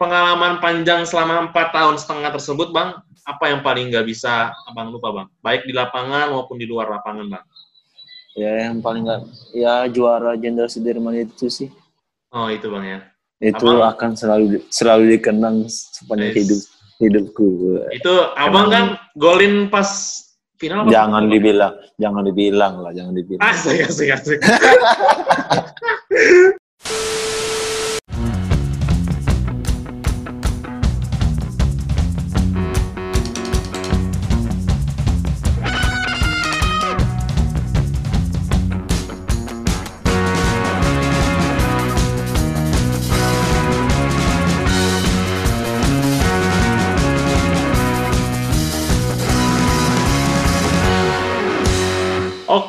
pengalaman panjang selama empat tahun setengah tersebut, Bang, apa yang paling nggak bisa Abang lupa, Bang? Baik di lapangan maupun di luar lapangan, Bang. Ya yang paling nggak ya juara Jenderal Sudirman itu sih. Oh, itu, Bang ya. Itu Abang- akan selalu selalu dikenang sepanjang Yes. hidup hidupku. Itu Abang kan golin pas final apa? Jangan dibilang, jangan dibilang lah, jangan dibilang. Asik, asik, asik.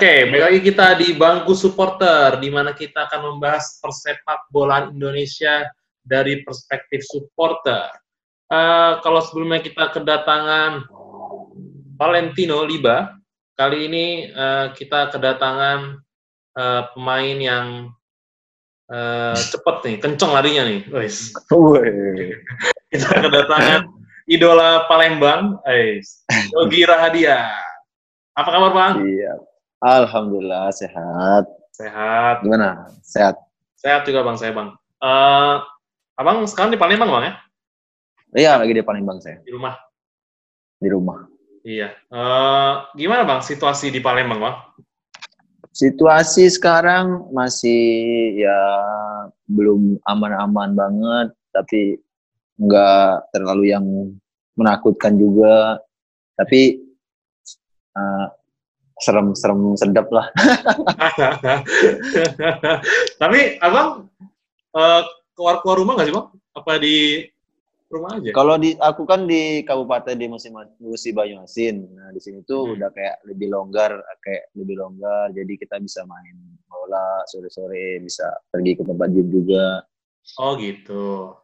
Oke, balik lagi kita di bangku supporter, di mana kita akan membahas persepak bolaan Indonesia dari perspektif supporter. Eh, kalau sebelumnya kita kedatangan Valentino Liba, kali ini eh, kita kedatangan eh, pemain yang eh, cepet nih, kenceng larinya nih. Wes. Kita kedatangan idola Palembang. Yogi Rahadia. Apa kabar, Bang? Iya. Alhamdulillah sehat. Sehat. Gimana? Sehat. Sehat juga bang, saya bang. Eh, abang sekarang di Palembang bang ya? Iya, lagi di Palembang saya, Di rumah. di rumah. Iya. Eh, gimana bang situasi di Palembang bang? Situasi sekarang masih ya belum aman-aman banget, tapi nggak terlalu yang menakutkan juga. Tapi eh, serem-serem sedap lah. Tapi abang eh, keluar keluar rumah nggak sih bang? Apa di rumah aja? Kalau di aku kan di kabupaten di musim musim Banyuasin. Nah di sini tuh Hmm. udah kayak lebih longgar, kayak lebih longgar. Jadi kita bisa main bola sore-sore, bisa pergi ke tempat gym juga. Oh gitu.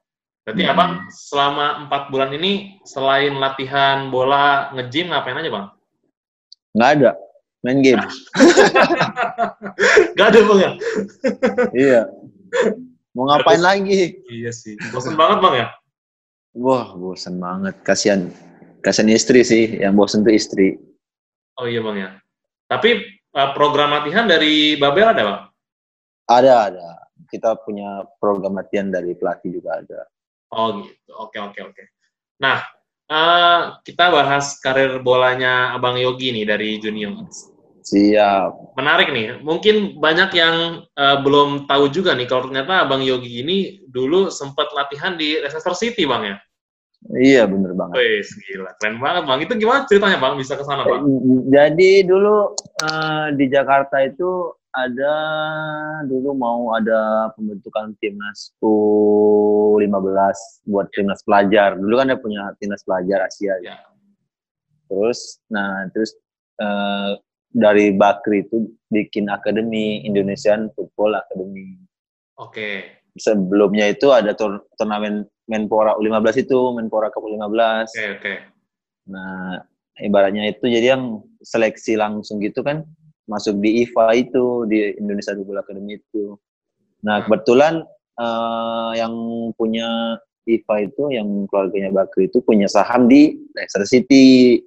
Berarti Hmm. abang selama empat bulan ini selain latihan bola nge-gym ngapain aja bang? Nggak ada main game. Gak ada bang ya? iya. Mau ngapain lagi? Iya sih. Bosan banget bang ya? Wah bosan banget. Kasihan, kasihan istri sih. Yang bosan tuh istri. Oh iya bang ya. Tapi uh, program latihan dari Babel ada bang? Ada ada. Kita punya program latihan dari pelatih juga ada. Oh gitu. Oke oke oke. Nah uh, kita bahas karir bolanya Abang Yogi nih dari junior. Siap. Menarik nih. Mungkin banyak yang uh, belum tahu juga nih kalau ternyata Abang Yogi ini dulu sempat latihan di Leicester City bang ya. Iya bener banget. Wih gila keren banget bang. Itu gimana ceritanya bang bisa ke sana bang? Jadi dulu eh, di Jakarta itu ada dulu mau ada pembentukan timnas U15 buat timnas pelajar. Dulu kan ada punya timnas pelajar Asia. Ya. Terus, nah terus eh, dari Bakri itu bikin akademi Indonesian Football Academy. Oke. Sebelumnya itu ada tur- turnamen Menpora U15 itu, Menpora Cup U15. Oke oke. Nah, ibaratnya itu jadi yang seleksi langsung gitu kan masuk di IFA itu di Indonesia Football Academy itu. Nah, Hmm. kebetulan eh, yang punya IFA itu yang keluarganya Bakri itu punya saham di Leicester City.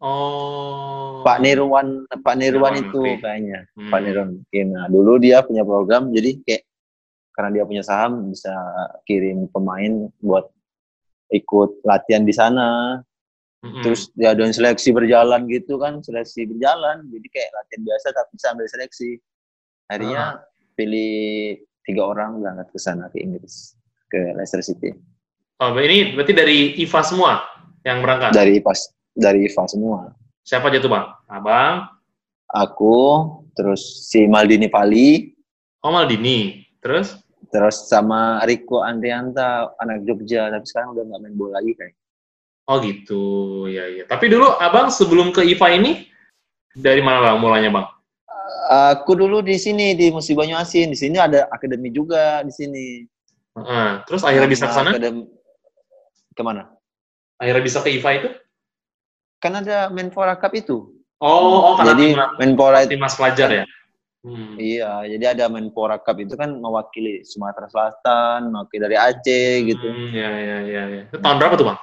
Oh. Pak Nirwan, Pak Nirwan Nirwan itu kayaknya. Hmm. Pak Nirwan. Nah, dulu dia punya program jadi kayak karena dia punya saham bisa kirim pemain buat ikut latihan di sana. Mm-mm. terus diadain seleksi berjalan gitu kan seleksi berjalan jadi kayak latihan biasa tapi sambil seleksi akhirnya pilih tiga orang berangkat ke sana ke Inggris ke Leicester City Oh, ini berarti dari IVA semua yang berangkat? dari pas dari IVA semua Siapa aja tuh, Bang? Abang, aku terus si Maldini Pali oh Maldini. Terus? terus sama Riko Andrianta anak Jogja tapi sekarang udah nggak main bola lagi kayak Oh gitu, ya ya. Tapi dulu Abang sebelum ke IVA ini dari mana Bang mulanya, Bang? Aku dulu di sini di Musi Banyuasin di sini ada akademi juga di sini Heeh. Terus akhirnya bisa ke sana? Akademi- ke mana Akhirnya bisa ke IVA itu? kan ada Menpora Cup itu Oh, oh karena Jadi timnas, Menpora itu timnas pelajar ya? Hmm. Iya, jadi ada Menpora Cup itu kan mewakili Sumatera Selatan, mewakili dari Aceh gitu. Hmm, ya, ya, ya, ya. Itu tahun berapa tuh, Bang?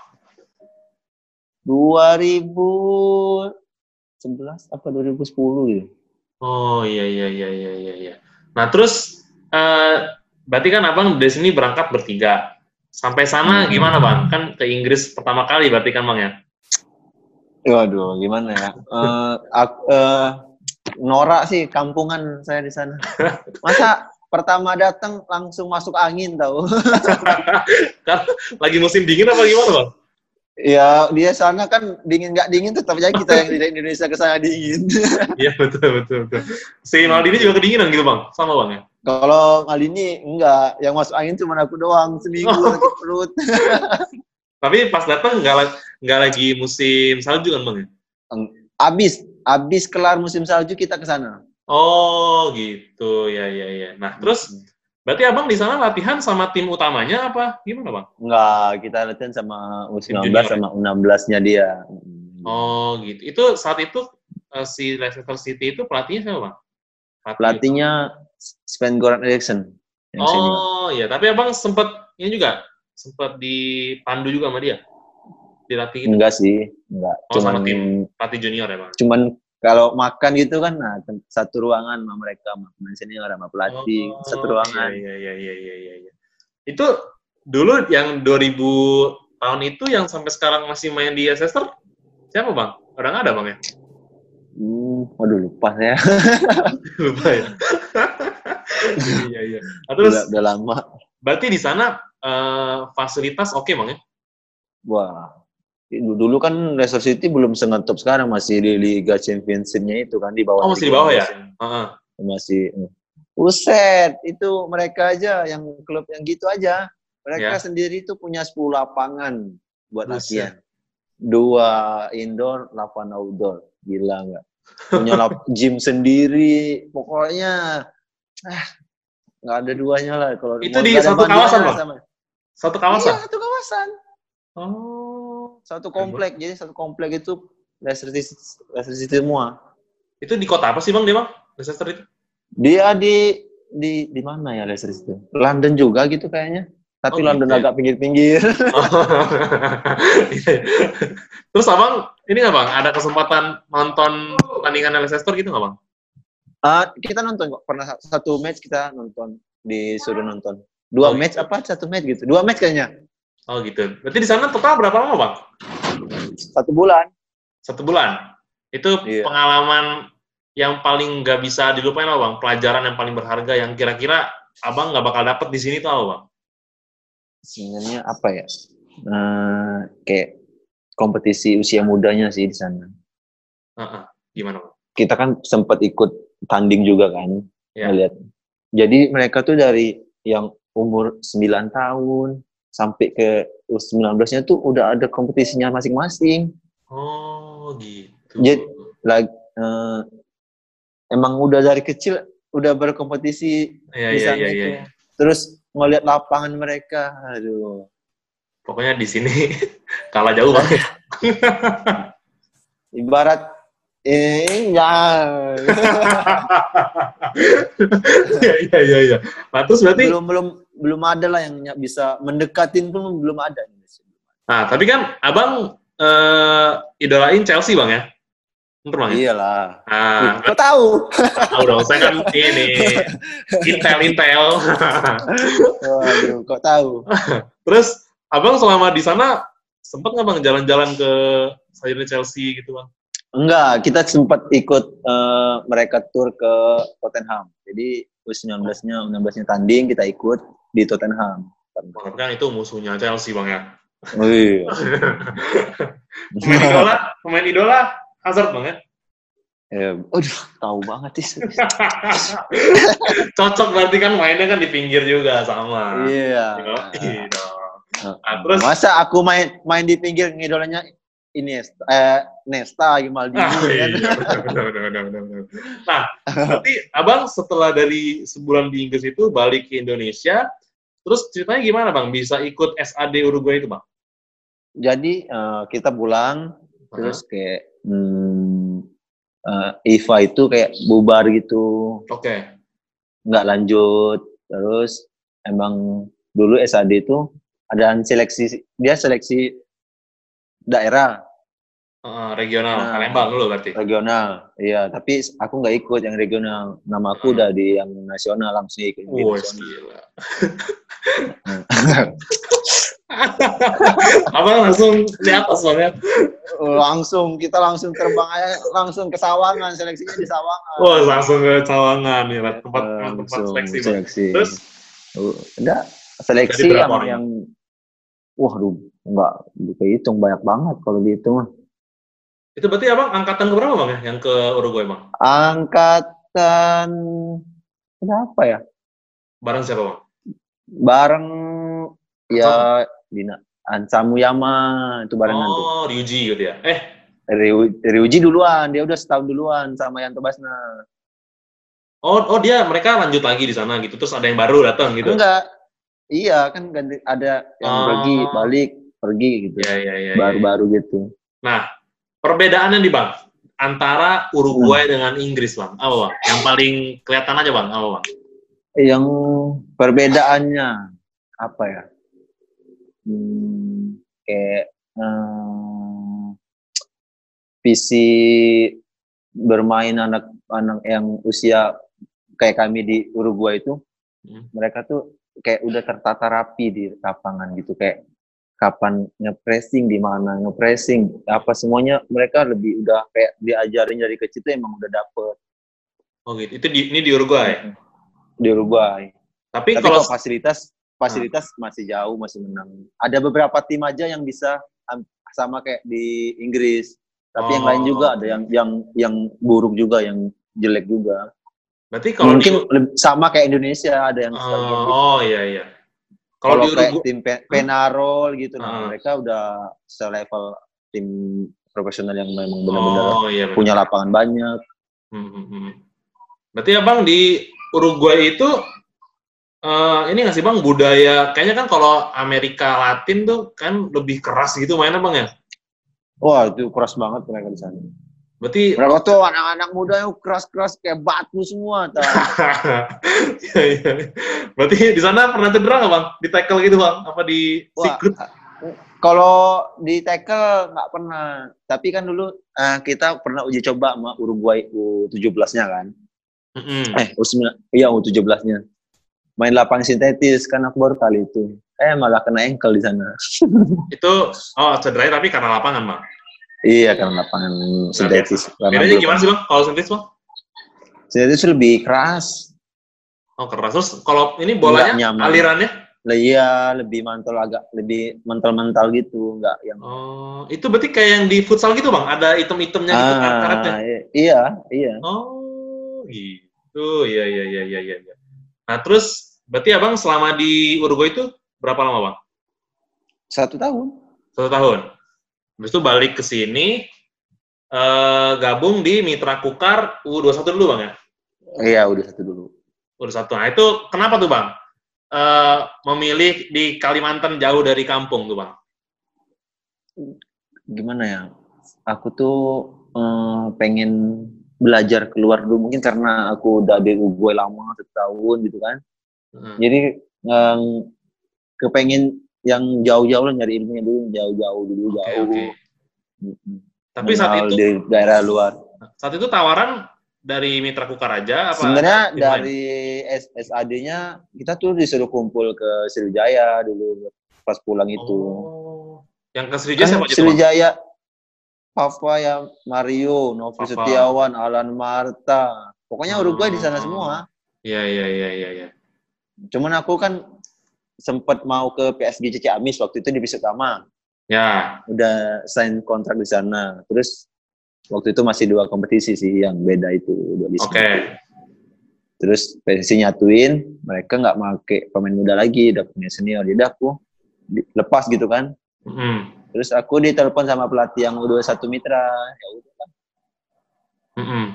2011 apa 2010 gitu. Oh, iya, iya, iya, iya, iya. iya. Nah, terus, eh, berarti kan abang dari sini berangkat bertiga. Sampai sana Hmm. gimana, Bang? Kan ke Inggris pertama kali berarti kan, Bang, ya? Waduh, gimana ya? Eh, aku, eh, norak sih kampungan saya di sana. Masa pertama datang langsung masuk angin tahu? kan lagi musim dingin apa gimana, Bang? Ya dia sana kan dingin nggak dingin tetap aja kita yang di Indonesia ke sana dingin. Iya, betul, betul, betul. Si Maldini juga kedinginan gitu, Bang? Sama, Bang, ya? Kalau kali ini enggak, yang masuk angin cuma aku doang seminggu Oh. sakit perut. Tapi pas datang nggak la- nggak lagi musim salju kan, Bang, ya? Abis, abis kelar musim salju kita ke sana. Oh, gitu. Ya, ya, ya. Nah, terus berarti Abang di sana latihan sama tim utamanya apa gimana, Bang? Enggak, kita latihan sama U19 junior ya? sama U16-nya dia. Oh, gitu. Itu saat itu eh, si Leicester City itu pelatihnya siapa, Bang? Pelatih- Pelatihnya Sven Goran Eriksson. Yang. Oh, iya. Tapi Abang sempat ini juga sempat dipandu juga sama dia. Dilatih gitu. Enggak sih, enggak. Oh, sama cuman tim. Pelatih junior ya, Bang? cuman kalau makan gitu kan nah satu ruangan sama mereka sama senior sama pelatih Oh, satu ruangan. Iya, iya, iya, iya, iya, iya. Itu dulu yang 2000 tahun itu yang sampai sekarang masih main di Leicester siapa, Bang? Nggak ada, Bang, ya? Hmm, waduh lupa ya. Lupa ya. iya, iya. Nah, terus udah, udah lama. berarti di sana eh, fasilitas oke, Bang ya? Wah. Dulu kan Leicester City belum sengetop sekarang masih di Liga Championship-nya itu kan di bawah. Oh, masih di bawah ya? Heeh. Masih. hmm. Buset, itu mereka aja yang klub yang gitu aja. Mereka Ya. sendiri itu punya 10 lapangan buat latihan. Dua indoor, 8 outdoor. Gila nggak? Punya lap- gym sendiri. Pokoknya ah nggak ada duanya lah kalau Itu di nggak satu kawasan, Bang? sama- Satu kawasan. Iya, satu kawasan. Oh. Satu komplek. Jadi satu komplek itu Leicester City, Leicester City semua. Itu di kota apa sih, Bang, dia, Bang? Leicester itu? Dia di di di mana ya Leicester itu? London juga gitu kayaknya. Tapi Oh, London gitu ya? agak pinggir-pinggir. Terus abang, ini nggak bang, ada kesempatan nonton pertandingan Leicester gitu nggak bang? Ah, kita nonton kok. Pernah sa- satu match kita nonton disuruh nonton. Dua Oh, match gitu. apa satu match gitu? Dua match kayaknya. Oh gitu. Berarti di sana total berapa lama bang? Satu bulan. Satu bulan. Itu Iya. pengalaman yang paling nggak bisa dilupain apa bang? Pelajaran yang paling berharga yang kira-kira abang nggak bakal dapet di sini tuh apa bang? Sebenarnya apa ya? Eh, kayak kompetisi usia mudanya sih di sana. Heeh. Gimana bang? Kita kan sempat ikut tanding juga kan. Ya. Ngeliat. Jadi mereka tuh dari yang umur 9 tahun sampai ke U19-nya tuh udah ada kompetisinya masing-masing. Oh gitu. Jadi- Lagi eh, emang udah dari kecil udah berkompetisi Iya di iya sana iya. iya. Terus ngeliat lapangan mereka, aduh. Pokoknya di sini kalah jauh bang. Ibarat eh ya. Iya iya iya. iya. Nah terus berarti belum belum belum ada lah yang bisa mendekatin pun belum ada. Nah, tapi kan abang eh, idolain Chelsea bang ya? Bener bang ya? Iyalah. Nah, Kok tahu? tahu dong, saya kan ini intel intel. Waduh, kok tahu? Terus abang selama di sana sempat nggak bang jalan-jalan ke stadion Chelsea gitu bang? Enggak, kita sempat ikut eh, mereka tur ke Tottenham. Jadi U19-nya, U16-nya tanding, kita ikut di Tottenham. Bang, kan itu musuhnya Chelsea bang ya. Oh iya. Pemain idola, pemain idola Hazard bang ya. Ya, aduh, tahu banget sih. Cocok berarti kan mainnya kan di pinggir juga sama. Iya. Yoi dong. Nah, Nah, terus Masa aku main main di pinggir ngidolanya ini eh Nesta Maldini Ah, kan? iya, benar, benar, benar, benar, benar. Nah, berarti abang setelah dari sebulan di Inggris itu balik ke Indonesia, terus ceritanya gimana bang? Bisa ikut SAD Uruguay itu bang? Jadi eh, kita pulang terus kayak hmm, IVA itu kayak bubar gitu Oke. nggak lanjut terus emang dulu SAD itu ada seleksi dia seleksi daerah Regional, Nah. Palembang dulu berarti. regional iya tapi aku nggak ikut yang regional nama aku udah di yang nasional langsung ikut nasional. gila. Abang langsung di atas bang ya? langsung kita langsung terbang aja langsung ke Sawangan seleksinya di Sawangan Wah, langsung ke Cawangan nih, lah, tempat Eh, tempat seleksi. Seleksi. Terus Uh, udah seleksi yang, yang wah duh, nggak dihitung banyak banget kalau dihitung. Itu berarti abang angkatan keberapa bang ya? Yang ke Uruguay bang? angkatan berapa ya Bareng siapa bang? bareng ya Dina Ansamuyama itu barengan tuh Oh, Ryuji gitu ya? Eh, Ryu, Ryuji duluan dia udah setahun duluan sama Yanto Basna oh, oh dia mereka lanjut lagi di sana gitu. Terus ada yang baru datang gitu. enggak iya kan ganti ada yang Oh. pergi balik pergi gitu Ya, ya, ya. ya, baru-baru gitu Nah, perbedaannya nih bang antara Uruguay Hmm. dengan Inggris bang, apa bang? Yang paling kelihatan aja bang, apa bang? yang perbedaannya apa ya hmm, kayak hmm, visi bermain anak-anak yang usia kayak kami di Uruguay itu Hmm. mereka tuh kayak udah tertata rapi di lapangan gitu kayak kapan ngepressing di mana ngepressing apa semuanya mereka lebih udah kayak diajarin dari kecil tuh emang udah dapet Oh gitu. Itu di, ini di Uruguay. di Uruguay Tapi, Tapi kalau kalau fasilitas fasilitas masih jauh, masih menang. Ada beberapa tim aja yang bisa am- sama kayak di Inggris. Tapi yang lain Oh. juga ada yang yang yang buruk juga, yang jelek juga. berarti kalau Mungkin di, sama kayak Indonesia ada yang oh, oh iya iya. Kalau kayak Uruguay, tim Pe- Penarol gitu, nah Ah. mereka udah selevel tim profesional yang memang benar-benar oh iya. punya lapangan banyak. Hmm, hmm, hmm. Berarti abang di Uruguay itu eh, ini nggak sih bang budaya kayaknya kan kalau Amerika Latin tuh kan lebih keras gitu mainnya bang ya. Wah itu keras banget mereka di sana. Berarti Mereka tuh anak-anak muda yang keras-keras kayak batu semua. tah. Iya, iya. Berarti di sana pernah cedera nggak bang? Di tackle gitu bang? Apa di sikut? Kalau di tackle nggak pernah. Tapi kan dulu eh, kita pernah uji coba sama Uruguay U17-nya kan. Mm-mm. Eh, U9, iya U17-nya. Main lapang sintetis kan aku baru kali itu. Eh malah kena ankle di sana. Itu oh cederanya tapi karena lapangan bang. Iya karena lapangan sintetis. Bedanya gimana sih bang? Kalau sintetis bang? Sintetis lebih keras. Oh keras. Terus kalau ini bolanya alirannya? Lah iya lebih mantul agak lebih mental-mental gitu, nggak yang Oh itu berarti kayak yang di futsal gitu bang? Ada item-itemnya gitu ah, karetnya? iya, iya. Oh gitu. Iya iya iya iya iya. iya. Nah terus berarti abang selama di Uruguay itu berapa lama bang? Satu tahun. Satu tahun. Habis itu balik ke sini, eh, gabung di Mitra Kukar U21 dulu bang ya? Iya, udah satu dulu. U21. Nah itu kenapa tuh bang? Eh, memilih di Kalimantan jauh dari kampung tuh bang? gimana ya aku tuh eh, pengen belajar keluar dulu mungkin karena aku udah di gue lama setahun gitu kan Hmm. jadi eh, kepengen yang jauh-jauh lah nyari ilmunya dulu jauh-jauh dulu jauh. Mm-mm. Tapi saat itu, di daerah luar saat itu tawaran dari Mitra Kukar aja apa? sebenarnya dari SAD-nya kita tuh disuruh kumpul ke Sriwijaya dulu pas pulang itu Oh. Yang ke Sriwijaya kan siapa? Sriwijaya Papa ya Mario, Novi Papa. Setiawan, Alan Marta. Pokoknya Uruguay di sana semua. Iya iya iya iya. iya. Cuman aku kan sempat mau ke PSG Ciamis waktu itu di Bisut Utama. Ya. Udah sign kontrak di sana. Terus waktu itu masih dua kompetisi sih yang beda itu dua Oke. sana. Terus PSG nyatuin, mereka nggak make pemain muda lagi, udah punya senior. Jadi aku lepas gitu kan. Mm-mm. Terus aku ditelepon sama pelatih yang U21 Mitra. Ya udah Mm-mm.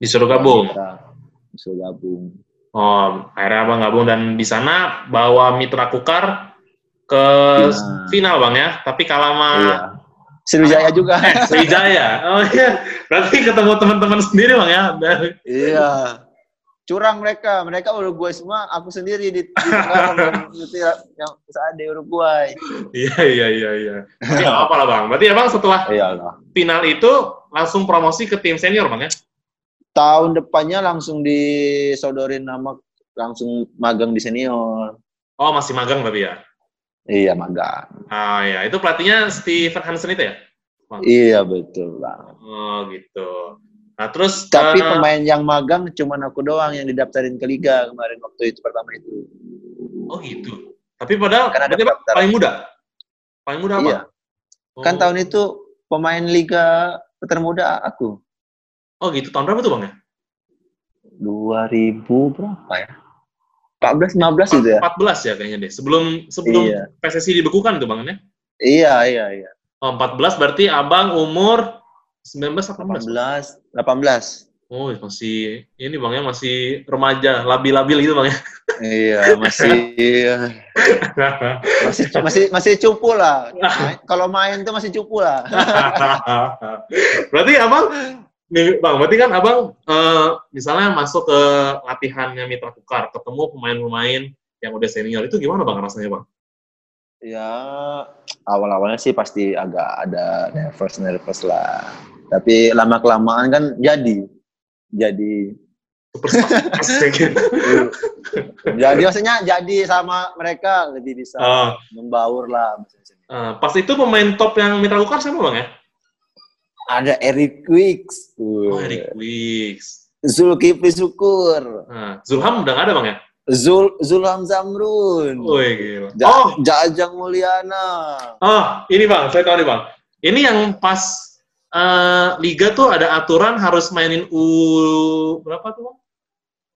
Disuruh gabung. Mitra. Disuruh gabung. Oh, akhirnya abang gabung dan di sana bawa Mitra Kukar ke Final. final bang ya, tapi kalah sama Iya. Sriwijaya juga. Eh, Sriwijaya. Oh iya. Berarti ketemu teman-teman sendiri bang ya? iya. Curang mereka, mereka Uruguay semua, aku sendiri di, di tengah yang, saat di Uruguay. Iya iya iya iya. Tapi nggak apa lah bang. Berarti ya bang setelah Iyalah. final itu langsung promosi ke tim senior bang ya? Tahun depannya langsung disodorin nama langsung magang di senior. Oh masih magang berarti ya? Iya magang. Ah ya, itu pelatihnya Steven Hansen itu ya? Bang? Iya betul bang. Oh gitu. Nah terus Tapi eh, pemain yang magang cuma aku doang yang didaftarin ke liga kemarin waktu itu pertama itu. oh gitu. Tapi padahal Kan ada paling muda. Paling muda apa? Iya. Kan Oh. tahun itu pemain liga termuda aku. Oh gitu. Tahun berapa tuh bang ya? 2000 berapa ya? 14 15 itu ya? 14 ya kayaknya deh. Sebelum sebelum Iya. PSSI dibekukan tuh bang ya? Iya, iya, iya. Oh, 14 berarti abang umur 19 18. 18, 18. Oh, masih ini Bang ya, masih remaja, labil-labil gitu Bang ya. Iya, masih masih masih masih cupu lah. Main- Kalau main tuh masih cupu lah. berarti Abang nih Bang, berarti kan Abang eh, misalnya masuk ke latihannya Mitra Kukar, ketemu pemain-pemain yang udah senior itu gimana Bang rasanya Bang? Ya, awal-awalnya sih pasti agak ada nervous nervous lah. Tapi lama kelamaan kan jadi, jadi, jadi maksudnya jadi sama mereka lebih bisa Oh, membaur lah. eh, pas itu pemain top yang Mitra Kukar siapa Bang ya? Ada Eric Wicks, Oh, Eric Wicks. Zulkifli Syukur, Nah, Zulham udah nggak ada Bang ya? Zul Zulham Zamrun, Wih, gila. Ja- Oh, Jajang Mulyana. Oh, ini bang, saya tahu nih bang. Ini yang pas eh, liga tuh ada aturan harus mainin U berapa tuh bang?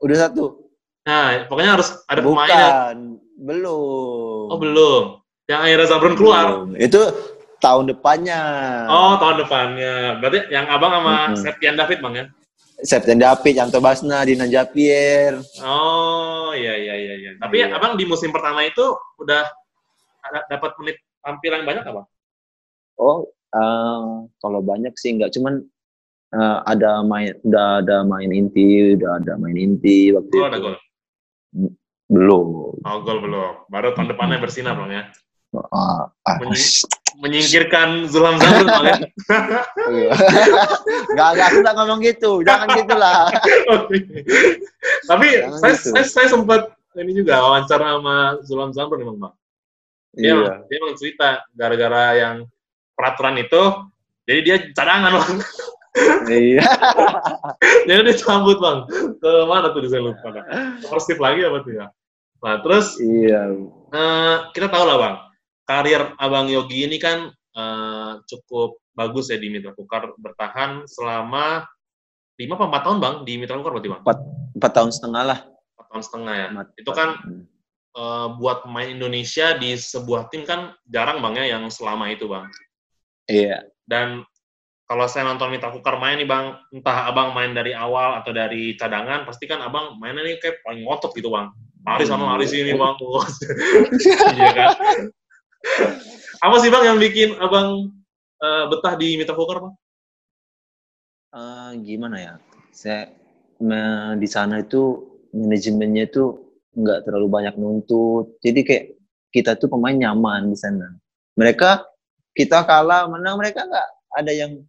Udah satu? Nah, pokoknya harus ada pemain yang Bukan, belum. oh belum. Yang akhirnya Zamrun keluar. Belum. Itu tahun depannya. Oh, tahun depannya. Berarti yang abang sama Mm-mm. Septian David bang ya? Septian David, Yanto Basna, Dinan Japier. Oh, iya iya iya. iya. Tapi Iya. abang di musim pertama itu udah ada- dapat menit tampil yang banyak apa? Oh, eh, kalau banyak sih enggak, cuman eh, ada main, udah ada main inti, udah ada main inti waktu Gol itu. ada gol. Belum. Oh, gol belum. Baru tahun depannya bersinar bang ya. Ah, ah, Menyi- menyingkirkan Zulham Zamrun bang ya. Enggak, enggak, aku ngomong gitu. Jangan gitulah. Tapi Jangan saya, gitu. saya, saya sempat ini juga wawancara sama Zulam Zamrun emang bang. Dia, Iya. dia emang cerita gara-gara yang peraturan itu, jadi dia cadangan bang. Iya. jadi dia cabut bang. Ke mana tuh saya lupa. Bang. Lagi apa tuh ya? Nah terus Iya. eh, kita tahu lah bang, karir abang Yogi ini kan eh, cukup bagus ya di Mitra Kukar bertahan selama lima apa empat tahun bang di Mitra Kukar berarti bang? Empat tahun setengah lah. Empat tahun setengah ya. Empat- Itu kan eh, buat pemain Indonesia di sebuah tim kan jarang bang ya yang selama itu bang. Iya. Dan kalau saya nonton Mitra Kukar main nih bang, entah abang main dari awal atau dari cadangan, pasti kan abang mainnya nih kayak paling ngotot gitu bang. Lari sana lari sini bang. iya kan. Apa sih bang yang bikin abang eh, betah di Mitra Kukar bang? Eh, gimana ya? Saya me- di sana itu manajemennya itu nggak terlalu banyak nuntut. Jadi kayak kita tuh pemain nyaman di sana. Mereka kita kalah menang mereka nggak ada yang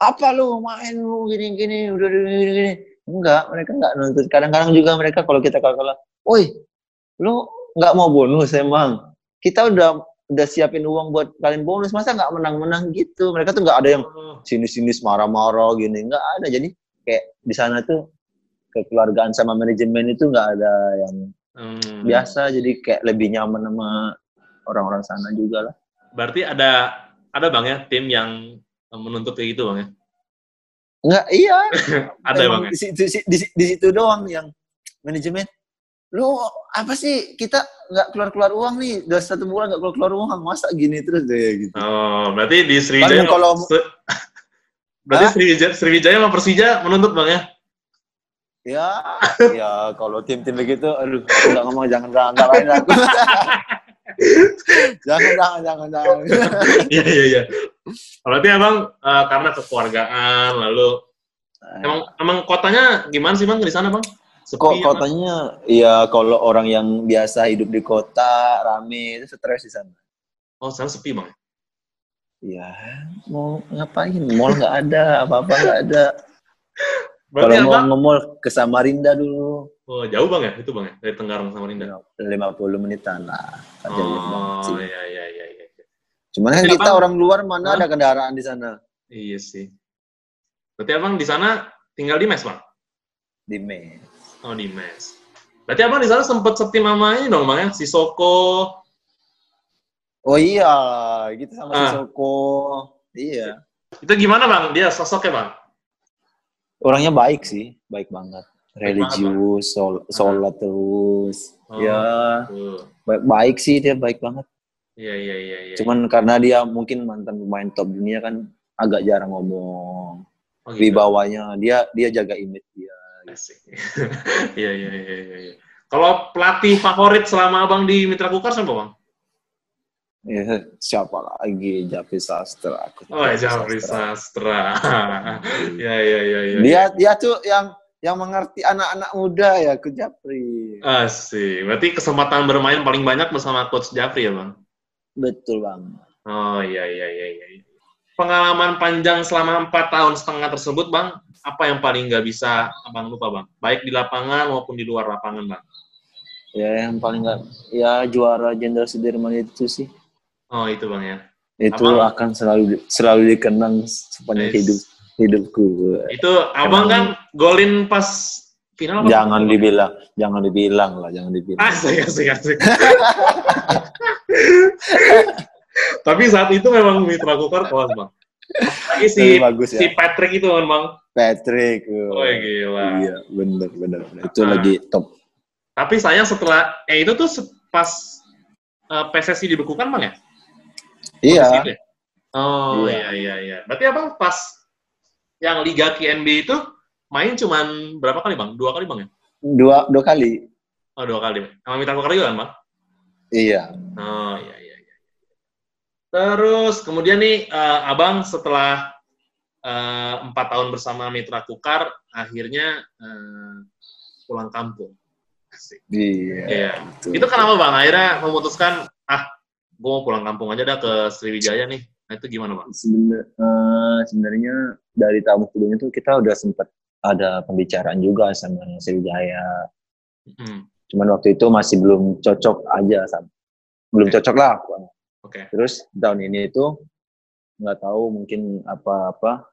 apa lu main lu gini gini udah gini, gini. Enggak, mereka nggak nuntut. Kadang-kadang juga mereka kalau kita kalah kalah, "Woi, lu nggak mau bonus emang? Kita udah udah siapin uang buat kalian bonus, masa nggak menang-menang gitu?" Mereka tuh nggak ada yang Oh, sinis-sinis marah-marah gini nggak ada jadi kayak di sana tuh kekeluargaan sama manajemen itu nggak ada yang hmm. biasa jadi kayak lebih nyaman sama orang-orang sana juga lah Berarti ada ada bang ya tim yang menuntut kayak gitu bang ya? nggak iya Ada ya bang ya? di, di, di- di situ doang yang manajemen lu apa sih kita nggak keluar keluar uang nih udah satu bulan nggak keluar keluar uang masa gini terus deh gitu Oh, berarti di Sriwijaya kalau- Se- berarti? Sriwijaya, Sriwijaya sama Persija menuntut bang ya? ya ya kalau tim tim begitu aduh aku nggak ngomong jangan nggak lain aku jangan, jangan, jangan, jangan. Iya, iya, iya. Berarti abang uh, karena kekeluargaan, lalu emang emang kotanya gimana sih bang di sana bang? Kok kotanya, ya kalau orang yang biasa hidup di kota, rame, itu stres di sana. Oh, sana sepi bang? Ya, mau ngapain? Mall nggak ada, apa-apa nggak ada. Kalau mau nge-mall ke Samarinda dulu. Oh, jauh bang ya? Itu bang ya? Dari Tenggarong Samarinda? 50 menitan lah. Oh, iya, iya, iya. iya. Cuman kan kita orang luar mana ada kendaraan di sana. Iya sih. Berarti abang di sana tinggal di mes bang? Di mes. Oh di mes. Berarti abang di sana sempat setim mamanya dong bang ya? Si Soko. Oh iya, gitu sama ah. si Soko. Iya. Itu gimana bang? Dia sosoknya bang? Orangnya baik sih, baik banget. Religius, sol, sholat terus. Oh, ya, baik, baik sih dia baik banget. Iya iya iya. iya. Cuman karena dia mungkin mantan pemain top dunia kan agak jarang ngomong. Oh, gitu. Wibawanya dia dia jaga image dia. Iya iya iya iya. Kalau pelatih favorit selama abang di Mitra Kukar siapa bang? Ya, siapa lagi Japri Sastra. Aku oh, Japri Sastra. ya, ya, ya, ya. Dia dia tuh yang yang mengerti anak-anak muda ya ke Japri. Asik. Berarti kesempatan bermain paling banyak bersama coach Japri ya, Bang? Betul, Bang. Oh, iya iya iya iya. Pengalaman panjang selama empat tahun setengah tersebut, Bang, apa yang paling nggak bisa Abang lupa, Bang? Baik di lapangan maupun di luar lapangan, Bang. Ya, yang paling nggak ya juara Jenderal Sudirman itu sih Oh itu bang ya. Itu abang, akan selalu selalu dikenang sepanjang yes. hidup hidupku. Itu abang kan golin pas final apa? Jangan dibilang, jangan dibilang lah, jangan dibilang. Asik, asik, asik. Tapi saat itu memang Mitra Kukar kelas bang. Ini si, bagus, ya. si Patrick itu kan bang. Patrick. Oh, oh gila. Iya, bener, bener. bener. Itu nah. lagi top. Tapi sayang setelah, eh itu tuh pas uh, eh, PSSI dibekukan bang ya? Iya. Ya? Oh iya. iya iya iya. Berarti abang pas yang Liga KNB itu main cuman berapa kali bang? Dua kali bang ya? Dua dua kali. Oh dua kali. Sama Mitra Kukar juga kan bang? Iya. Oh iya iya. Terus kemudian nih uh, abang setelah eh, empat uh, tahun bersama Mitra Kukar akhirnya uh, pulang kampung. Asik. Iya. iya. Itu kenapa bang? Akhirnya memutuskan ah gue mau pulang kampung aja dah ke Sriwijaya nih. Nah itu gimana bang? Uh, sebenarnya dari tahun sebelumnya tuh kita udah sempat ada pembicaraan juga sama Sriwijaya. Hmm. Cuman waktu itu masih belum cocok aja sama, belum okay. cocok lah. Oke. Okay. Terus tahun ini tuh nggak tahu mungkin apa-apa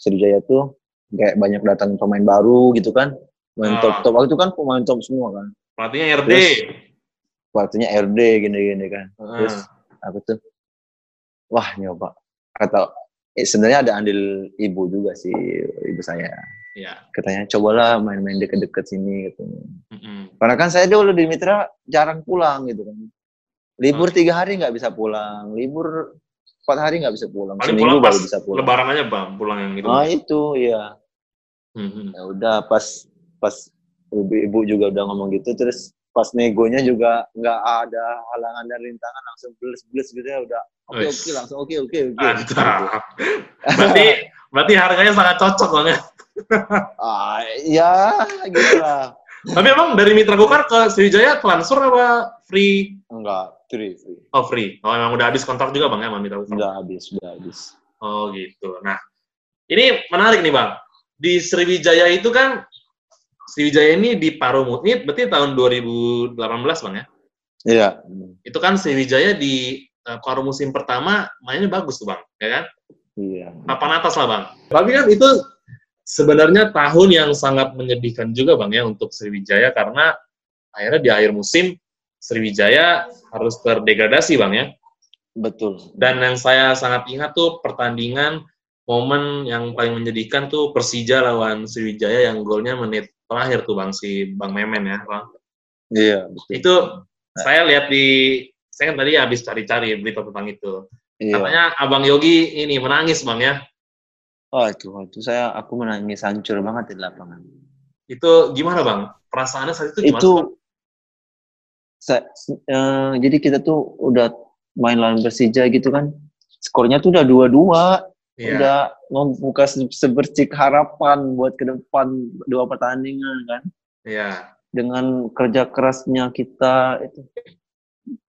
Sriwijaya tuh kayak banyak datang pemain baru gitu kan. Pemain ah. top top waktu itu kan pemain top semua kan. Pelatihnya RD. Terus, waktunya RD gini-gini kan. Hmm. Terus aku tuh wah nyoba kata eh, sebenarnya ada andil ibu juga sih ibu saya. Ya. Katanya cobalah main-main deket-deket sini gitu. Mm-hmm. Karena kan saya dulu di Mitra jarang pulang gitu kan. Libur oh. tiga hari nggak bisa pulang, libur empat hari nggak bisa pulang. Paling Seminggu pulang baru bisa pulang. Lebaran aja bang, pulang yang gitu. Ah itu ya. Mm-hmm. Ya udah pas pas ibu juga udah ngomong gitu terus pas negonya juga nggak ada halangan dan rintangan langsung beles-beles gitu ya udah oke okay, oke okay, langsung oke okay, oke okay, oke okay. berarti berarti harganya sangat cocok banget ah ya gitu lah tapi emang dari Mitra Gokar ke Sriwijaya transfer apa free enggak free free oh free oh emang udah habis kontrak juga bang ya sama Mitra Gokar udah habis udah habis oh gitu nah ini menarik nih bang di Sriwijaya itu kan Sriwijaya ini di paruh ini berarti tahun 2018 bang ya? Iya. Itu kan Sriwijaya di uh, paruh musim pertama mainnya bagus tuh bang, ya kan? Iya. Papan atas lah bang. Tapi kan itu sebenarnya tahun yang sangat menyedihkan juga bang ya untuk Sriwijaya karena akhirnya di akhir musim Sriwijaya harus terdegradasi bang ya. Betul. Dan yang saya sangat ingat tuh pertandingan momen yang paling menyedihkan tuh Persija lawan Sriwijaya yang golnya menit terakhir tuh bang si bang Memen ya bang. Iya. Betul. Itu saya lihat di saya kan tadi habis cari-cari berita tentang itu. Iya. Katanya abang Yogi ini menangis bang ya. Oh itu, itu saya aku menangis hancur banget di lapangan. Itu gimana bang? Perasaannya saat itu gimana? Itu sa- eh, jadi kita tuh udah main lawan Persija gitu kan. Skornya tuh udah dua-dua. Iya. Udah membuka se- sebercik harapan buat ke depan dua pertandingan kan. Iya. Dengan kerja kerasnya kita itu.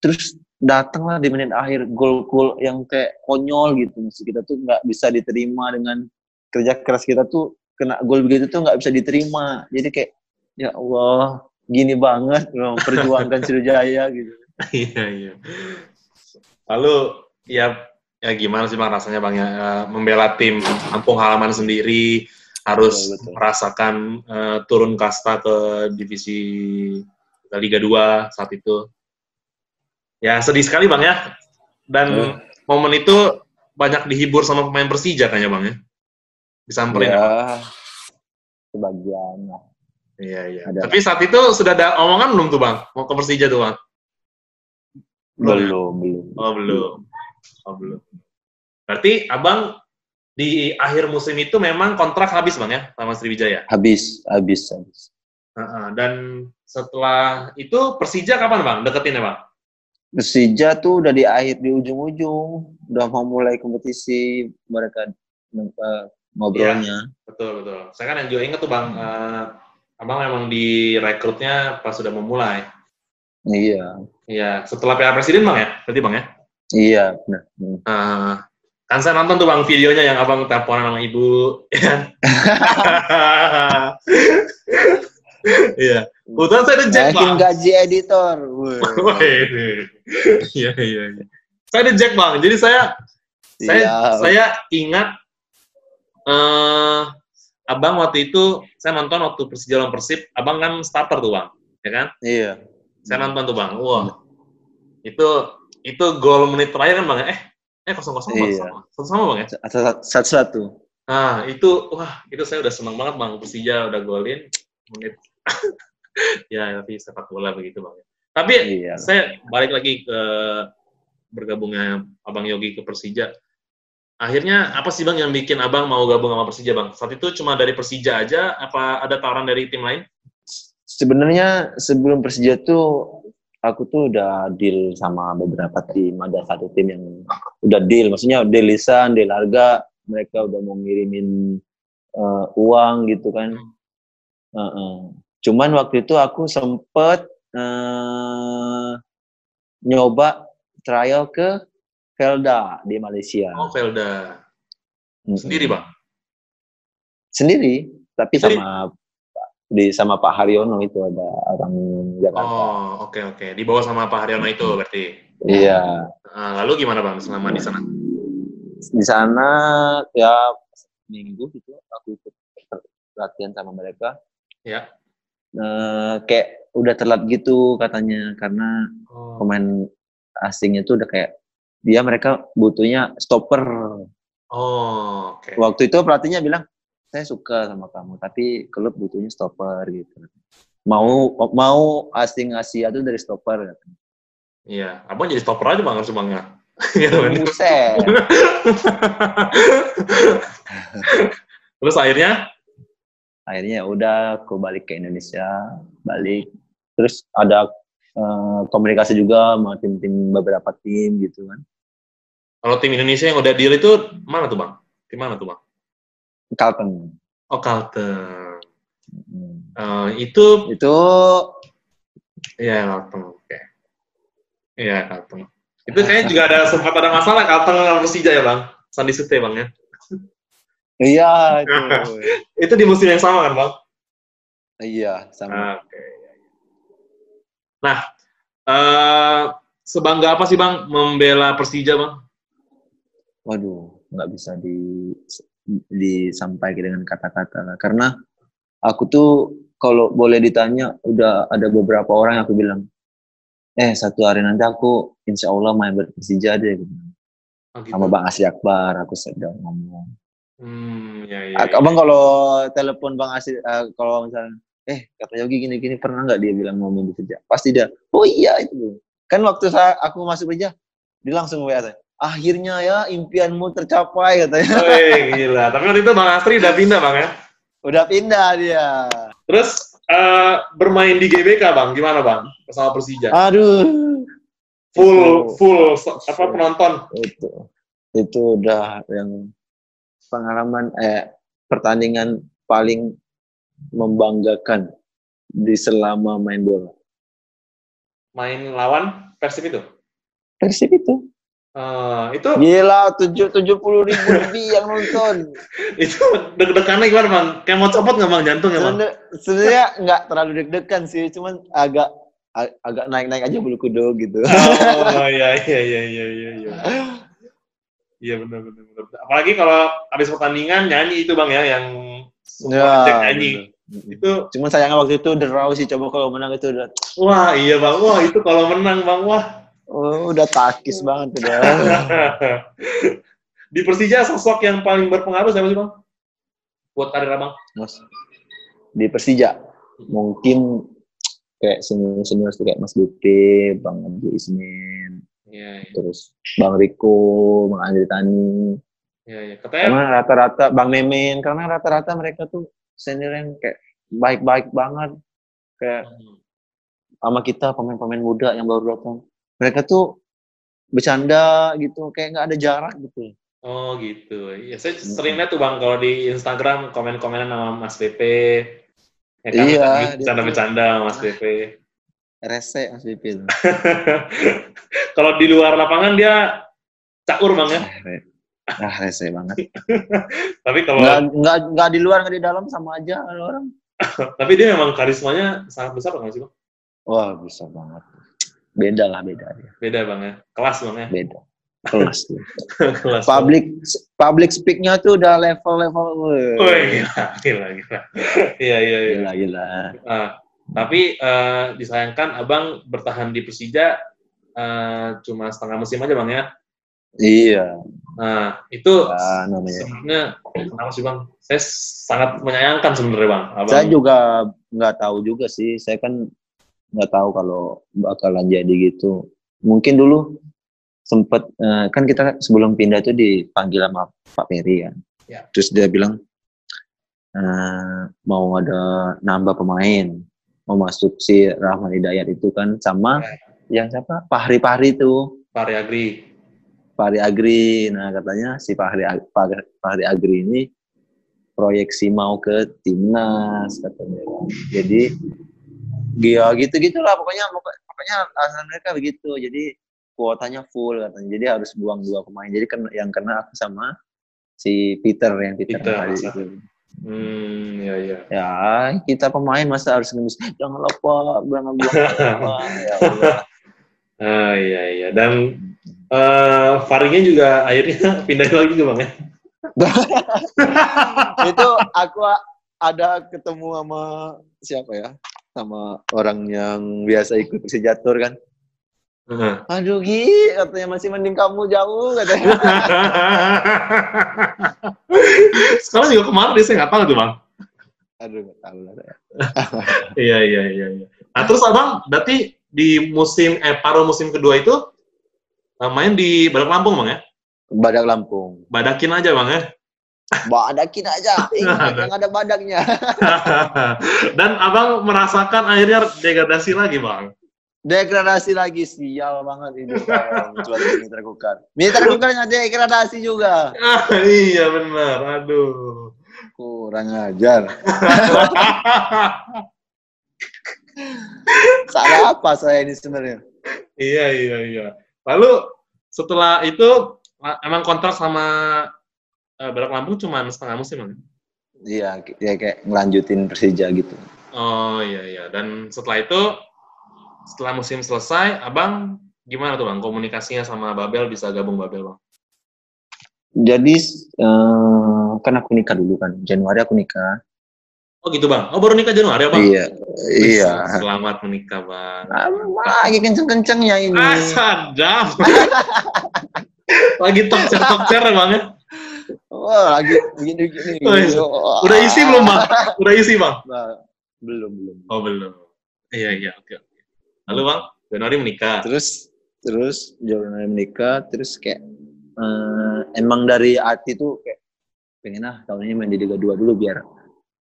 Terus datanglah di menit akhir gol-gol yang kayak konyol gitu. Maksud kita tuh nggak bisa diterima dengan kerja keras kita tuh kena gol begitu tuh nggak bisa diterima. Jadi kayak ya Allah gini banget loh, perjuangkan Sriwijaya gitu. Iya, iya. Lalu ya ya gimana sih Bang rasanya Bang ya eh, membela tim kampung halaman sendiri harus Betul, betul. merasakan eh, turun kasta ke divisi Liga 2 saat itu. Ya sedih sekali Bang ya. Dan Ya. momen itu banyak dihibur sama pemain Persija kayaknya Bang ya. Disamperin. Ya, sebagian lah. Iya, iya. Ada. Tapi saat itu sudah ada omongan belum tuh Bang? Mau ke Persija tuh Bang? Belum ya? Belum, belum. Oh belum. Oh belum. Berarti abang di akhir musim itu memang kontrak habis bang ya sama Sriwijaya. Habis, habis, habis. Heeh, Dan setelah itu Persija kapan bang deketin ya bang? Persija tuh udah di akhir di ujung-ujung, udah mau mulai kompetisi mereka eh, ngobrolnya. Betul betul. Saya kan yang juga inget tuh bang, eh, abang memang direkrutnya pas sudah memulai. Iya, Iya. Setelah Piala Presiden bang ya, berarti bang ya? iya, benar. Eh, kan saya nonton tuh bang videonya yang abang teleponan sama ibu, ya kan? Iya. Kebetulan saya Naikin bang. gaji editor. Iya, iya, iya. Saya Jack bang. Jadi saya saya Siap. saya ingat eh abang waktu itu saya nonton waktu Persija lawan Persib, abang kan starter tuh bang, ya kan? Iya. Saya nonton tuh bang. Wah, itu itu gol menit terakhir kan bang? ya? Eh, eh kosong kosong Iya. sama, satu sama bang ya? Satu-satu. Nah itu wah itu saya udah senang banget bang Persija udah golin menit. ya tapi sepak bola begitu bang. Tapi Iya. saya balik lagi ke bergabungnya Abang Yogi ke Persija. Akhirnya apa sih Bang yang bikin Abang mau gabung sama Persija Bang? Saat itu cuma dari Persija aja apa ada tawaran dari tim lain? Sebenarnya sebelum Persija tuh aku tuh udah deal sama beberapa tim. Ada satu tim yang udah deal, maksudnya deal lisan, deal harga. Mereka udah mau ngirimin eh, uang gitu kan. Heeh. Cuman waktu itu aku sempet eh, nyoba trial ke Velda di Malaysia. Oh Velda. Mm-mm. Sendiri Bang? Sendiri, tapi Sendiri? sama di sama Pak Haryono itu ada orang Jakarta. Oh oke oke. Dibawa sama Pak Haryono itu berarti. Iya. Nah, lalu gimana Bang selama di sana? Di sana ya minggu gitu aku ikut latihan sama mereka. Ya. Eh, kayak udah telat gitu katanya karena Oh, pemain asingnya tuh udah kayak dia mereka butuhnya stopper. oh oke. Waktu itu pelatihnya bilang saya suka sama kamu tapi klub butuhnya stopper gitu. Mau mau asing Asia tuh dari stopper katanya. Iya. Abang jadi stopper aja Bang harus Bang ya. Iya. Buset. Terus akhirnya akhirnya ya udah aku balik ke Indonesia balik terus ada eh, komunikasi juga sama tim-tim beberapa tim gitu kan kalau tim Indonesia yang udah deal itu mana tuh Bang? Di mana tuh Bang? Kalteng Oh Kalteng. Hmm. Eh, itu itu Iya, Kalteng. Oke. Iya, Kalteng. Itu kayaknya juga ada sempat ada masalah Kalteng sama Persija ya, Bang? Sandi Sute, Bang ya. iya itu Itu di musim yang sama kan, Bang? iya sama Oke. Nah, eh sebangga apa sih, Bang, membela Persija, Bang? Waduh nggak bisa di disampaikan dengan kata-kata lah karena aku tuh kalau boleh ditanya udah ada beberapa orang yang aku bilang eh satu hari nanti aku insya Allah main deh gitu. Oh, gitu. sama Bang Asri Akbar aku sedang ngomong Hmm, ya, ya. Ya. Abang kalau telepon Bang Asri, eh, kalau misalnya, eh kata Yogi gini-gini pernah nggak dia bilang mau main kerja? Pasti dia, oh iya itu. Kan waktu saya aku masuk kerja, dia langsung WA saya. Akhirnya ya impianmu tercapai katanya. Wih, gila. Tapi waktu itu Bang Astri udah pindah, Bang ya. Udah pindah dia. Terus eh, bermain di GBK bang, gimana bang? Bersama Persija. Aduh. Full, Itu- full, apa penonton? itu itu udah yang pengalaman eh pertandingan paling membanggakan di selama main bola. Main lawan Persib itu. Persib itu Eh, itu gila tujuh tujuh puluh ribu lebih yang nonton. itu deg-degannya gimana bang? Kayak mau copot nggak bang jantung ya bang? Sebenar- Sebenarnya nggak terlalu deg-degan sih, cuman agak ag- agak naik-naik aja bulu kuduk gitu. Oh iya iya iya iya iya. Iya, iya benar benar benar. Apalagi kalau habis pertandingan nyanyi itu bang ya yang semua cek nyanyi. bener. Itu Cuman sayangnya waktu itu draw sih, coba kalau menang itu udah wah iya bang wah itu kalau menang bang wah. Oh, udah takis banget udah. Di Persija sosok yang paling berpengaruh siapa sih bang? Buat karir abang? Mas di Persija mungkin kayak senior senior kayak Mas BP, Bang Abdul Ismin, Iya iya terus Bang Riko, Bang Andri Tani, iya. iya. Katanya karena rata-rata Bang Memen, karena rata-rata mereka tuh senior yang kayak baik-baik banget, kayak sama kita pemain-pemain muda yang baru datang, mereka tuh bercanda gitu, kayak nggak ada jarak gitu. Oh gitu. Iya, saya sering lihat tuh bang kalau di Instagram komen-komenan sama Mas PP. Ya kan, Iya, bercanda-bercanda sama Mas PP. Rese Mas BP itu. kalau di luar lapangan dia cakur bang ya. Ah, rese banget. Tapi kalau Nggak, nggak, nggak di luar, nggak di dalam, sama aja orang. tapi dia memang karismanya sangat besar bang sih bang. Wah, bisa banget. Beda lah, beda. Beda bang ya. Kelas bang ya. Beda. Kelas. Kelas. Public public speak-nya tuh udah level-level. weh. Oh gila, gila, gila. Iya, iya, iya. Gila, gila. Ah, tapi eh, disayangkan abang bertahan di Persija eh, cuma setengah musim aja bang ya. Iya. Nah, itu Ah, namanya. sebenarnya kenapa sih bang? Saya sangat menyayangkan sebenarnya bang. Abang, Saya juga nggak tahu juga sih. Saya kan nggak tahu kalau bakalan jadi gitu. Mungkin dulu sempet eh, kan kita sebelum pindah tuh dipanggil sama Pak Peri kan. Ya. Terus dia bilang eh, mau ada nambah pemain, mau masuk si Rahman Hidayat itu kan sama yang siapa? Fahri Fahri itu. Fahri Agri. Fahri Agri. Nah, katanya si Fahri, Fahri Agri ini proyeksi mau ke timnas katanya. Jadi ya gitu-gitulah pokoknya pokoknya alasan mereka begitu. Jadi kuotanya full katanya. Jadi harus buang dua pemain. Jadi kena, yang kena aku sama si Peter yang Peter, Peter, tadi masa. itu. Hmm, ya ya. Ya, kita pemain masa harus ngemis. Jangan lupa, jangan buang apa. Ya. Ah iya iya. Dan eh Fahrinya juga akhirnya pindah lagi ke bang ya. itu aku ada ketemu sama siapa ya sama orang yang biasa ikut Persijatur kan Heeh. aduh Gi katanya masih mending kamu jauh katanya Sekarang juga kemarin dia saya nggak tahu tuh bang. aduh nggak tahu lah. Iya iya iya. iya. Nah terus abang berarti di musim eh paruh musim kedua itu eh, main di Badak Lampung bang ya? badak Lampung Badakin aja bang ya. Badakin aja. Ingat yang ada badaknya Dan abang merasakan akhirnya degradasi lagi bang. degradasi lagi. Sial banget kalau buat Mitra Kukar. Mitra Kukarnya degradasi juga. Ah, iya benar. Aduh. kurang ajar. Salah apa saya ini sebenarnya? Iya iya iya. Lalu setelah itu emang kontrak sama eh, Badak Lampung cuma setengah musim bang? Iya, ya kayak ngelanjutin Persija gitu. Oh iya iya. Dan setelah itu setelah musim selesai, abang gimana tuh bang komunikasinya sama Babel bisa gabung Babel bang? Jadi eh, kan aku nikah dulu kan, Januari aku nikah. Oh gitu bang. Oh baru nikah Januari ya bang? Iya, Wih, iya. Selamat menikah bang. Lagi kenceng-kencengnya ini. Ah sadap. Lagi tokcer tokcer ya bang ya? Wah, lagi begini-begini. Oh, iya. Udah isi belum bang? Udah isi bang? Nah, belum, belum. Oh belum. Iya iya oke. oke. Lalu bang Januari menikah. Terus, terus Januari menikah, terus kayak eh, emang dari hati tuh kayak pengen ah tahun ini main di Liga 2 dulu biar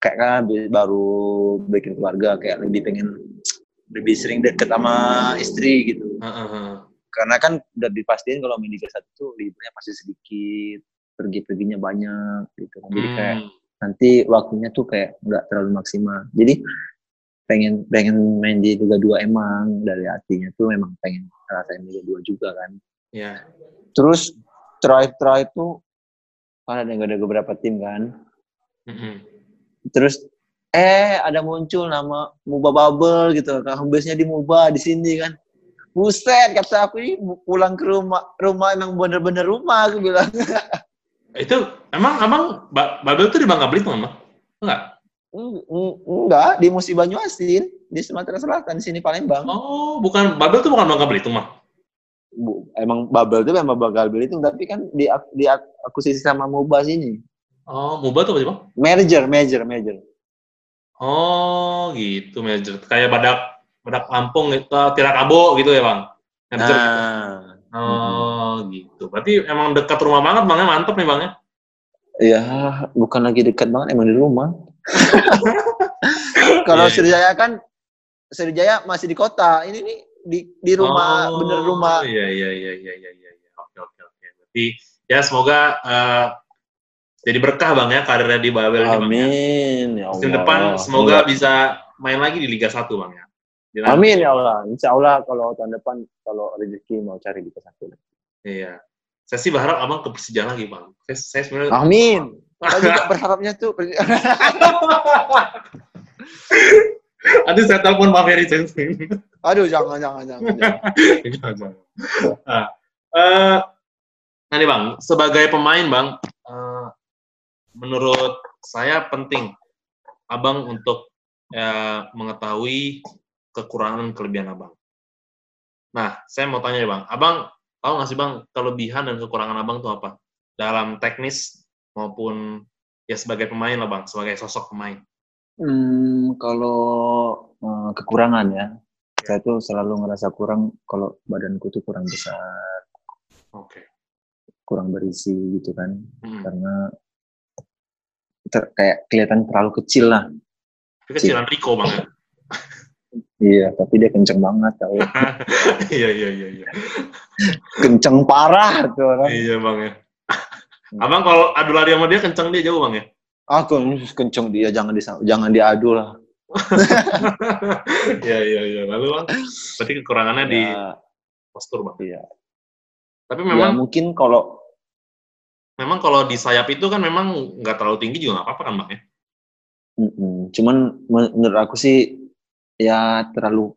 kayak kan baru bikin keluarga kayak lebih pengen lebih sering deket sama istri gitu. Uh, uh, uh. Karena kan udah dipastiin kalau main Liga 1 tuh liburnya pasti sedikit, pergi-perginya banyak gitu kan. Jadi kayak Hmm. nanti waktunya tuh kayak nggak terlalu maksimal. Jadi pengen pengen main di Liga 2 emang dari hatinya tuh memang pengen ngerasain Liga 2 juga kan. Ya. Terus terakhir-terakhir tuh kan ada ada beberapa tim kan. Mm-mm. Terus eh ada muncul nama Muba Bubble gitu kan hembesnya di Muba di sini kan. Buset kata aku ini pulang ke rumah rumah emang bener-bener rumah aku bilang. Itu emang emang Ba- Babel tuh di Bangka Belitung emang? Enggak. Eng- eng- Enggak, di Musi Banyuasin, di Sumatera Selatan, di sini Palembang. Oh, bukan Babel tuh bukan Bangka Belitung mah. Bu, emang Babel itu memang bakal beli itu, tapi kan di di akuisisi sama Moba sini. Oh, Muba tuh apa sih bang? Merger, merger, merger. Oh, gitu major. Kayak badak badak Lampung itu Tirakabo gitu ya bang? Major gitu. Oh, gitu. Berarti emang dekat rumah banget bang ya? Mantep nih bang ya? ya bukan lagi dekat banget, emang di rumah. Kalau Iya, iya. Sriwijaya kan, Sriwijaya masih di kota. Ini nih di di rumah, Oh, bener rumah. Iya, iya, iya, iya, iya, iya. iya. Oke, oke, oke. Berarti ya semoga eh, jadi berkah bang ya karirnya di Babel ini bang. ya. Amin, ya Allah. Musim depan semoga bisa main lagi di Liga 1 bang ya. Amin ya Allah. Insya Allah kalau tahun depan kalau rezeki mau cari di satu. Iya. Saya sih berharap abang ke Persija lagi bang. Saya, saya sebenarnya Amin. Saya juga berharapnya tuh. Nanti saya telepon Pak Ferry. Aduh, jangan, jangan, jangan. jangan. Jangan. Nah, eh, nah nih bang, sebagai pemain bang, eh, menurut saya penting abang untuk eh, mengetahui kekurangan dan kelebihan abang. Nah, saya mau tanya ya bang, abang tahu nggak sih bang kelebihan dan kekurangan abang itu apa dalam teknis maupun ya sebagai pemain lah bang, sebagai sosok pemain. Hmm, kalau eh, kekurangan ya, saya tuh selalu ngerasa kurang kalau badanku tuh kurang besar, Oke. kurang berisi gitu kan, Hmm. karena ter- kayak kelihatan terlalu kecil lah. Kecilan Rico bang ya. Iya, tapi dia kenceng banget tau. Iya iya iya iya. kenceng parah tuh orang. Iya bang ya. Abang kalau adu lari sama dia kenceng dia jauh bang ya. Aku kenceng dia jangan dis jangan diadu lah. Iya iya iya. Lalu bang, berarti kekurangannya di Ya, postur bang. iya. Tapi Ya, memang mungkin kalau memang kalau di sayap itu kan memang nggak terlalu tinggi juga nggak apa-apa kan bang ya. Cuman men- menurut aku sih ya terlalu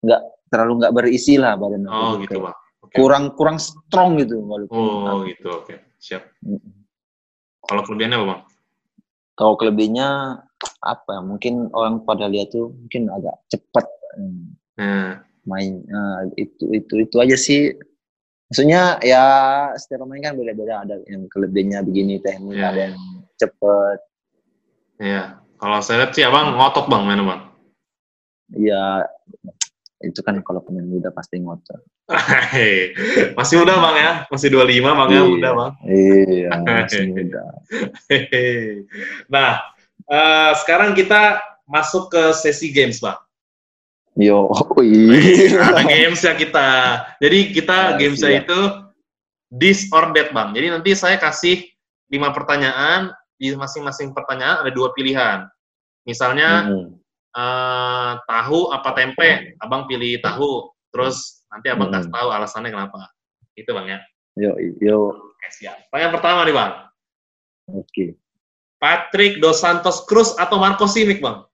nggak terlalu nggak berisi lah badan aku. Oh gitu bang. Oke. Kurang kurang strong gitu walaupun. Oh gitu oke siap. Mm-mm. Kalau kelebihannya apa bang? Kalau kelebihnya apa? ya, Mungkin orang pada lihat tuh mungkin agak cepat mm, Nah, main Nah, itu itu itu aja sih. Maksudnya ya setiap pemain kan beda-beda ada yang kelebihannya begini teknik, Iya, ada yang cepet. iya. Kalau saya lihat sih abang ngotot bang mana bang. Ya itu kan kalau pemain muda pasti ngotot. Masih muda bang ya, masih 25 bang ya, Iya. muda bang. Iya, masih muda. Nah, eh, sekarang kita masuk ke sesi games, Bang. Yo, Wih, iya. Ada games ya kita. Jadi kita Ah, gamesnya siap. itu this or that, Bang. Jadi nanti saya kasih lima pertanyaan, di masing-masing pertanyaan ada dua pilihan. Misalnya, Mm-mm. Eh, tahu apa tempe, Abang pilih tahu. Terus nanti Abang Mm-mm. kasih tahu alasannya kenapa. Itu, Bang ya. Yo, yo, Oke, siap. Pertanyaan pertama nih, Bang. oke. Patrick Dos Santos Cruz atau Marco Simic, Bang?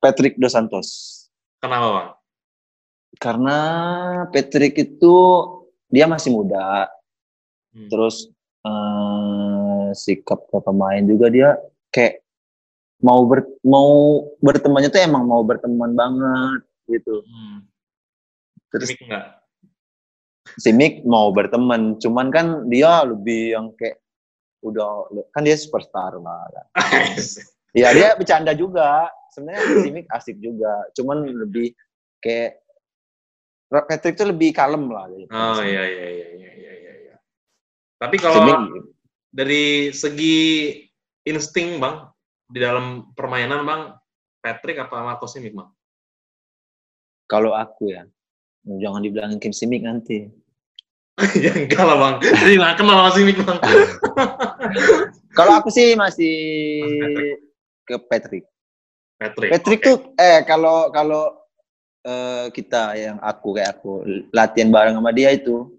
Patrick Dos Santos. Kenapa, Bang? Karena Patrick itu dia masih muda, Hmm. terus eh, sikap ke pemain juga dia kayak mau ber, mau bertemannya tuh emang mau berteman banget gitu. Hmm. Terus Simic enggak? si Mick mau berteman, cuman kan dia lebih yang kayak udah kan dia superstar lah. kan. Iya dia bercanda juga. Sebenarnya si Mick asik juga, cuman lebih kayak Patrick tuh lebih kalem lah. gitu. oh iya iya iya iya iya iya. iya. Tapi kalau dari segi insting bang di dalam permainan bang Patrick apa Marco Simic bang? Kalau aku ya, jangan dibilangin Kim Simic nanti. ya enggak lah bang, jadi nggak kenal sama Simic bang. Kalau aku sih masih ke Patrick. Patrick. Patrick oke. tuh eh kalau kalau eh, kita yang aku kayak aku latihan bareng sama dia itu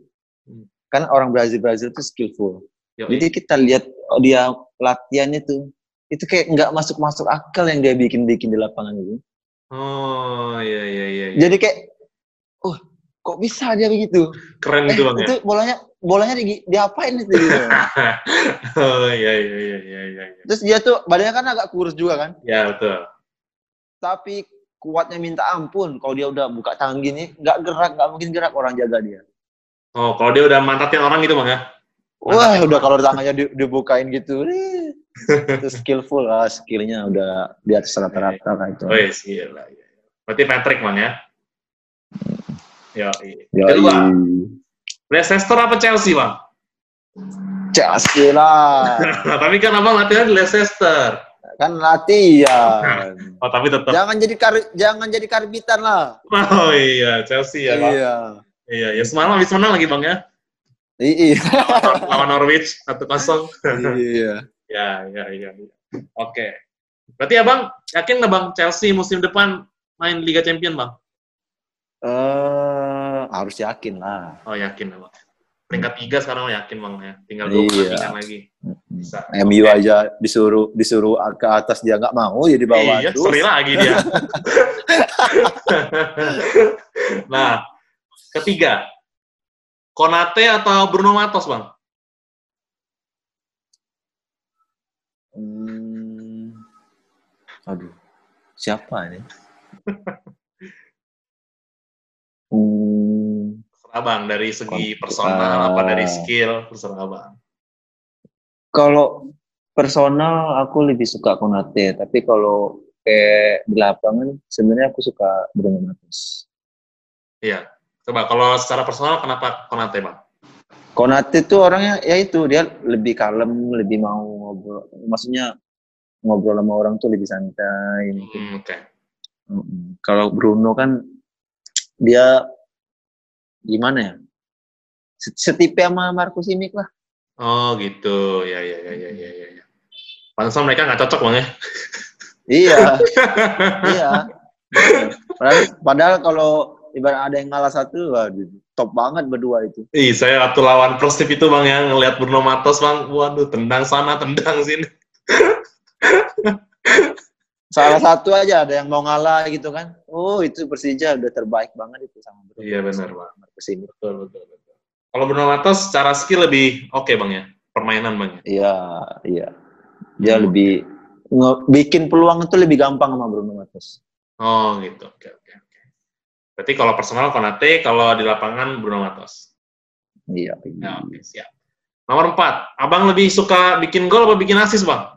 Hmm. kan orang Brazil Brazil tuh skillful. Yoi. Jadi kita lihat oh, dia latihannya tuh itu kayak nggak masuk masuk akal yang dia bikin bikin di lapangan itu. Oh iya iya iya. iya. Jadi kayak, oh kok bisa dia begitu? Keren Eh, itu bang ya. itu bolanya bolanya di, diapain itu gitu. oh iya iya iya iya iya. iya. Terus dia tuh badannya kan agak kurus juga kan. Ya betul. Tapi kuatnya minta ampun. Kalau dia udah buka tangan gini, nggak gerak, nggak mungkin gerak orang jaga dia. Oh kalau dia udah mantatin orang gitu bang ya? Wah, udah kalau tangannya di- dibukain gitu, itu skillful lah, skillnya udah di atas rata-rata lah itu. Oh iya gila. iya. Berarti Patrick bang ya? Ya. Yoi. Kedua, Leicester apa Chelsea bang? Chelsea lah, Tapi kan abang latihan di Leicester. kan latihan. Oh tapi tetap. Jangan jadi kar, jangan jadi karbitan lah. Oh iya Chelsea ya bang. Iya. Iya ya semalam habis menang lagi bang ya. Iya. Lawan Norwich satu kosong. Iya. Ya ya iya. iya. Oke. Berarti abang yakin nggak bang Chelsea musim depan main Liga Champion bang? Eh, harus yakin lah. Oh yakin abang. Peringkat tiga sekarang yakin bang ya. Tinggal dua Iya. lagi. Bisa. MU aja disuruh disuruh ke atas dia nggak mau ya di bawah Iya, seri lagi dia. nah, ketiga. Konate atau Bruno Matos, Bang? Aduh, siapa ini? hmm. Terserah, Bang. Dari segi personal, ah. apa dari skill, terserah, Bang. Kalau personal aku lebih suka Konate, tapi kalau kayak di lapangan sebenarnya aku suka Bruno Matos. Iya. Coba, kalau secara personal, kenapa Konate, Bang? Konate tuh orangnya ya itu dia lebih kalem, lebih mau ngobrol. Maksudnya ngobrol sama orang tuh lebih santai. mungkin. Hmm, Oke. Mm-mm. Kalau Bruno kan dia gimana ya? Se- Setipe sama Marcus Simic lah. Oh, gitu. Ya, ya, ya, ya, ya, ya. ya. Pantesan mereka nggak cocok, Bang, ya? Iya, iya. Padahal, padahal kalau ibarat ada yang ngalah satu, waduh, top banget berdua itu. Ih, saya waktu lawan Persib itu, Bang, ya, ngelihat Bruno Matos, Bang. Waduh, tendang sana, tendang sini. Salah satu aja ada yang mau ngalah gitu kan. Oh, itu Persija udah terbaik banget itu sama Bruno. Iya, benar, Bang. Simic. Betul, betul, betul. Kalau Bruno Matos secara skill lebih oke bang ya, permainan bang ya. Iya, iya. Dia Hmm. lebih nge- bikin peluang itu lebih gampang sama Bruno Matos. Oh gitu, oke oke oke. Berarti kalau personal Konate, kalau di lapangan Bruno Matos. Iya. Ya, oke siap. Nomor empat, abang lebih suka bikin gol apa bikin asis bang?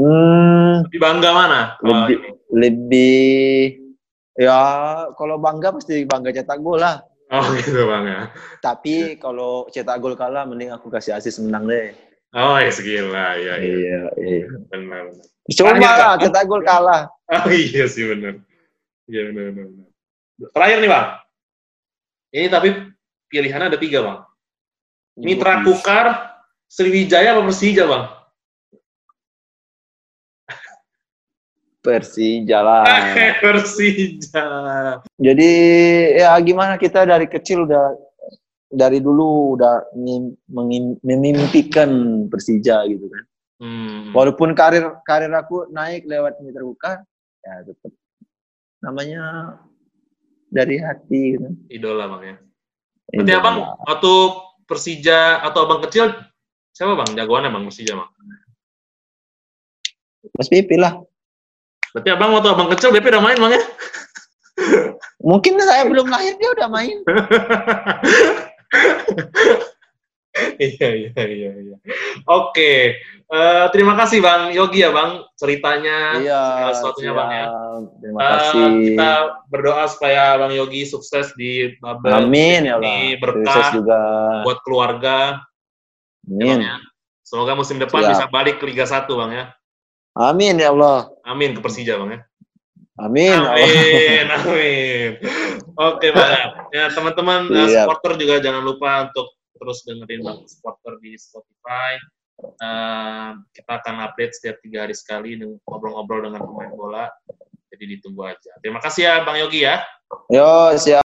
Hmm, Lebih bangga mana? Lebih ini? lebih ya kalau bangga pasti bangga cetak gol lah. Oh gitu bang ya. Tapi kalau cetak gol kalah mending aku kasih asis menang deh. Oh ya segila, ya, ya. Iya, iya. benar. Coba Terakhir, lah cetak gol kalah. Oh iya sih benar. Iya benar benar. benar. Terakhir nih bang, ini tapi pilihannya ada tiga bang. Mitra Kukar, Sriwijaya apa Persija bang? Persija lah. Persija. Jadi ya gimana kita dari kecil udah dari dulu udah memimpikan Persija gitu kan. Hmm. Walaupun karir karir aku naik lewat Mitra Kukar, ya tetap namanya dari hati gitu. Idola bang ya. Berarti abang waktu Persija atau abang kecil siapa bang jagoannya bang Persija bang? Mas Pipi lah. Berarti abang waktu abang kecil BP udah main bang ya? Mungkin saya belum lahir dia udah main. iya iya iya iya. Oke, Eh, terima kasih bang Yogi ya bang ceritanya Iya. segala sesuatunya bang ya. Terima Eh, kasih. kita berdoa supaya bang Yogi sukses di Babel Amin ya Allah. ini berkah Sukses juga. buat keluarga. ya, Bang, Amin. ya. Semoga musim depan Siap. bisa balik ke Liga 1, Bang ya. Amin ya Allah. Amin ke Persija, Bang ya. Amin. Amin, amin. Oke, Bang. Ya, teman-teman Siap. supporter juga jangan lupa untuk terus dengerin Bang Supporter di Spotify. Eh, kita akan update setiap tiga hari sekali dengan ngobrol-ngobrol dengan pemain bola. Jadi ditunggu aja. Terima kasih ya, Bang Yogi ya. Yo, siap.